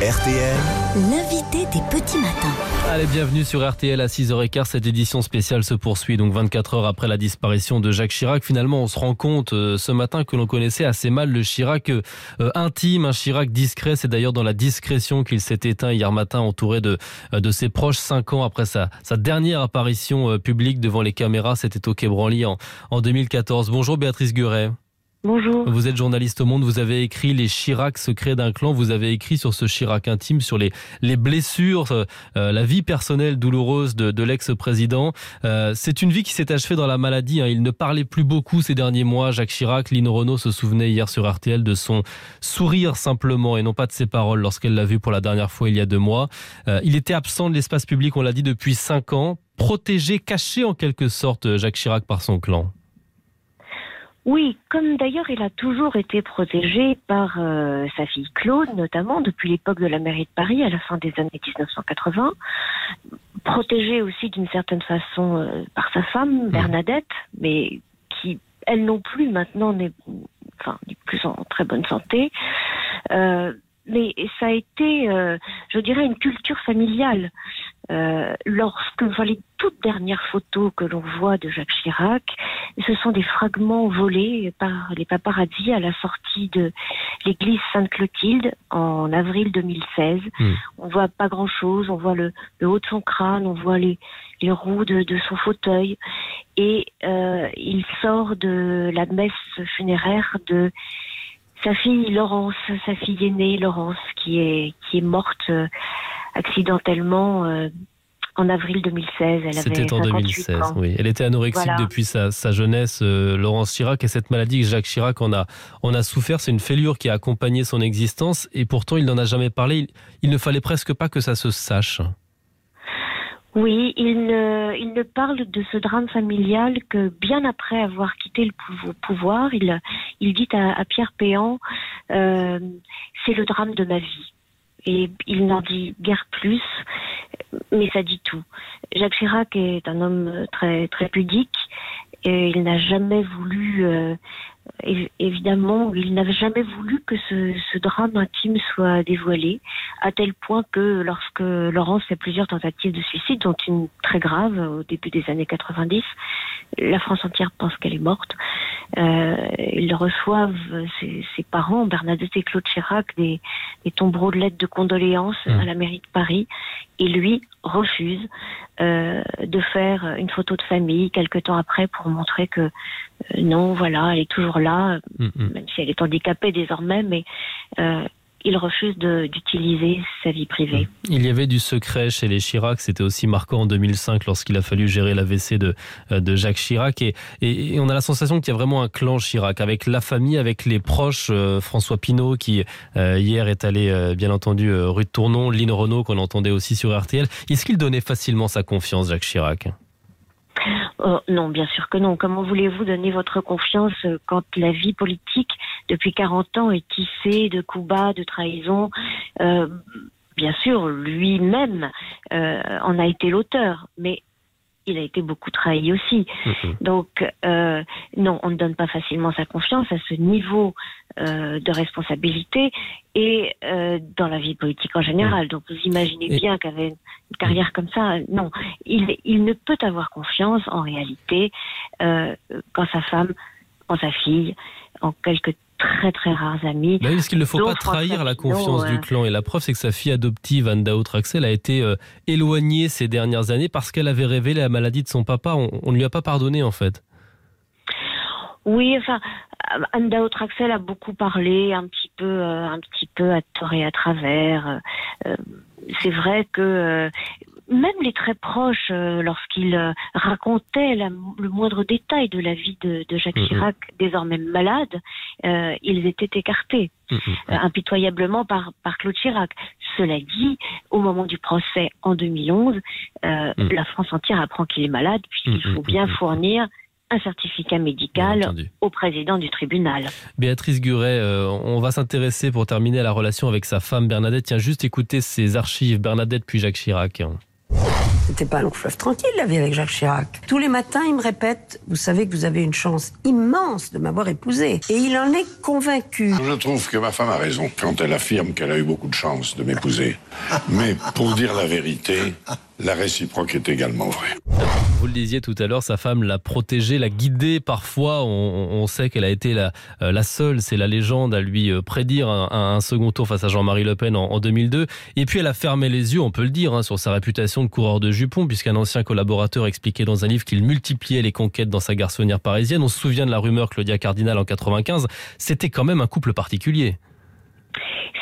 RTL, L'invité des petits matins. Allez, bienvenue sur RTL à 6h15. Cette édition spéciale se poursuit donc 24 heures après la disparition de Jacques Chirac. Finalement, on se rend compte euh, ce matin que l'on connaissait assez mal le Chirac euh, intime, un Chirac discret. C'est d'ailleurs dans la discrétion qu'il s'est éteint hier matin, entouré de, euh, de ses proches, cinq ans après sa, sa dernière apparition euh, publique devant les caméras. C'était au Quai Branly en, en 2014. Bonjour Béatrice Guret. Bonjour. Vous êtes journaliste au Monde, vous avez écrit Les Chirac secrets d'un clan, vous avez écrit sur ce Chirac intime, sur les, les blessures, euh, la vie personnelle douloureuse de, de l'ex-président. Euh, c'est une vie qui s'est achevée dans la maladie, hein. il ne parlait plus beaucoup ces derniers mois. Jacques Chirac, Lino Renault se souvenait hier sur RTL de son sourire simplement et non pas de ses paroles lorsqu'elle l'a vu pour la dernière fois il y a deux mois. Euh, il était absent de l'espace public, on l'a dit, depuis cinq ans, protégé, caché en quelque sorte Jacques Chirac par son clan. Oui, comme d'ailleurs il a toujours été protégé par euh, sa fille Claude, notamment depuis l'époque de la mairie de Paris à la fin des années 1980, protégé aussi d'une certaine façon euh, par sa femme Bernadette, mais qui elle non plus maintenant n'est enfin plus en très bonne santé. Euh, mais ça a été, euh, je dirais, une culture familiale. Euh, lorsque enfin, les toutes dernières photos que l'on voit de Jacques Chirac, ce sont des fragments volés par les paparazzi à la sortie de l'église Sainte-Clotilde en avril 2016. Mm. On voit pas grand-chose, on voit le, le haut de son crâne, on voit les, les roues de, de son fauteuil, et euh, il sort de la messe funéraire de sa fille Laurence, sa fille aînée Laurence, qui est qui est morte euh, accidentellement euh, en avril 2016. Elle avait C'était en 58 2016, ans. oui. Elle était anorexique Voilà. depuis sa, sa jeunesse, euh, Laurence Chirac, et cette maladie que Jacques Chirac en a, en a souffert, c'est une fêlure qui a accompagné son existence, et pourtant il n'en a jamais parlé. Il, il ne fallait presque pas que ça se sache. Oui, il ne, il ne parle de ce drame familial que bien après avoir quitté le pouvo- pouvoir, il, il dit à, à Pierre Péan, euh, c'est le drame de ma vie. Et il n'en dit guère plus, mais ça dit tout. Jacques Chirac est un homme très très pudique et il n'a jamais voulu, euh, évidemment, il n'avait jamais voulu que ce, ce drame intime soit dévoilé, à tel point que lorsque Laurence fait plusieurs tentatives de suicide, dont une très grave au début des années 90, la France entière pense qu'elle est morte. Euh, ils reçoivent, ses, ses parents, Bernadette et Claude Chirac, des, des tombereaux de lettres de condoléances Mmh. à la mairie de Paris, et lui refuse euh, de faire une photo de famille quelque temps après pour montrer que non, voilà, elle est toujours là, Mm, mm. même si elle est handicapée désormais, mais euh, il refuse de- d'utiliser sa vie privée. Il y avait du secret chez les Chirac, c'était aussi marquant en 2005 lorsqu'il a fallu gérer l'AVC de, euh, de Jacques Chirac. Et, et- et on a la sensation qu'il y a vraiment un clan Chirac, avec la famille, avec les proches. euh, François Pinault, qui euh, hier est allé, euh, bien entendu, euh, rue de Tournon, Lynn Renault, qu'on entendait aussi sur RTL. Est-ce qu'il donnait facilement sa confiance, Jacques Chirac? Oh, non, bien sûr que non. Comment voulez-vous donner votre confiance euh, quand la vie politique depuis 40 ans est tissée de coups bas, de trahison Euh, Bien sûr, lui-même euh, en a été l'auteur, mais il a été beaucoup trahi aussi. Mhm. Donc, euh, non, on ne donne pas facilement sa confiance à ce niveau euh, de responsabilité et euh, dans la vie politique en général. Donc, vous imaginez Et- bien qu'avec une carrière comme ça, non, il, il ne peut avoir confiance en réalité quand sa femme, en sa fille, en quelques très très rares amis. Oui, parce qu'il ne faut pas trahir la confiance euh, du clan. Et la preuve, c'est que sa fille adoptive, Anne Traxel, a été euh, éloignée ces dernières années parce qu'elle avait révélé la maladie de son papa. On, on ne lui a pas pardonné, en fait. Oui, enfin, euh, Anne Dao Traxel a beaucoup parlé, un petit peu, euh, un petit peu à tort et à travers. Euh, euh, c'est vrai que euh, même les très proches, euh, lorsqu'ils euh, racontaient la- le moindre détail de la vie de, de Jacques. Chirac, désormais malade, euh, ils étaient écartés euh, impitoyablement par, par Claude Chirac. Cela dit, au moment du procès en 2011, euh, Mm. la France entière apprend qu'il est malade puisqu'il faut bien fournir un certificat médical au président du tribunal. Béatrice Guret, euh, on va s'intéresser pour terminer à la relation avec sa femme Bernadette. Tiens, juste écouter ses archives, Bernadette puis Jacques Chirac. C'était pas un long fleuve tranquille, la vie avec Jacques Chirac. Tous les matins, il me répète Vous savez que vous avez une chance immense de m'avoir épousé. Et il en est convaincu. Je trouve que ma femme a raison quand elle affirme qu'elle a eu beaucoup de chance de m'épouser. Mais pour dire la vérité, la réciproque est également vraie. Vous le disiez tout à l'heure, sa femme l'a protégée, l'a guidée. Parfois, on, sait qu'elle a été la, euh, la seule, c'est la légende, à lui euh, prédire un, second tour face à Jean-Marie Le Pen en, 2002. Et puis, elle a fermé les yeux, on peut le dire, hein, sur sa réputation de coureur de jupons, puisqu'un ancien collaborateur expliquait dans un livre qu'il multipliait les conquêtes dans sa garçonnière parisienne. On se souvient de la rumeur Claudia Cardinal en 95. C'était quand même un couple particulier.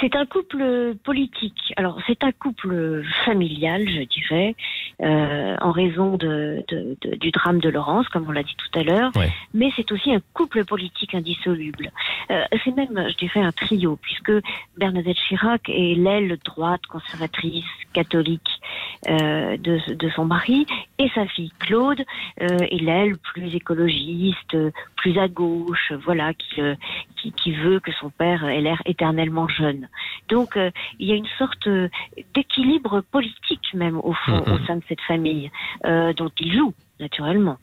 C'est un couple politique. Alors, c'est un couple familial, je dirais, euh, en raison de, de, de, du drame de Laurence, comme on l'a dit tout à l'heure. Mais c'est aussi un couple politique indissoluble. Euh, c'est même, je dirais, un trio, puisque Bernadette Chirac est l'aile droite conservatrice catholique euh, de, de, son mari, et sa fille Claude euh, est l'aile plus écologiste, plus à gauche, voilà, qui, euh, qui, qui veut que son père ait l'air éternellement jeune. Donc euh, il y a une sorte euh, d'équilibre politique même au fond au sein de cette famille euh, dont il joue naturellement.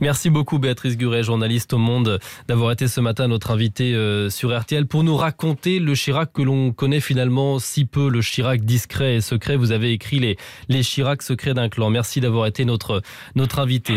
Merci beaucoup Béatrice Guret, journaliste au Monde, d'avoir été ce matin notre invitée sur RTL pour nous raconter le Chirac que l'on connaît finalement si peu, le Chirac discret et secret. Vous avez écrit les, les Chirac secrets d'un clan. Merci d'avoir été notre, notre invité.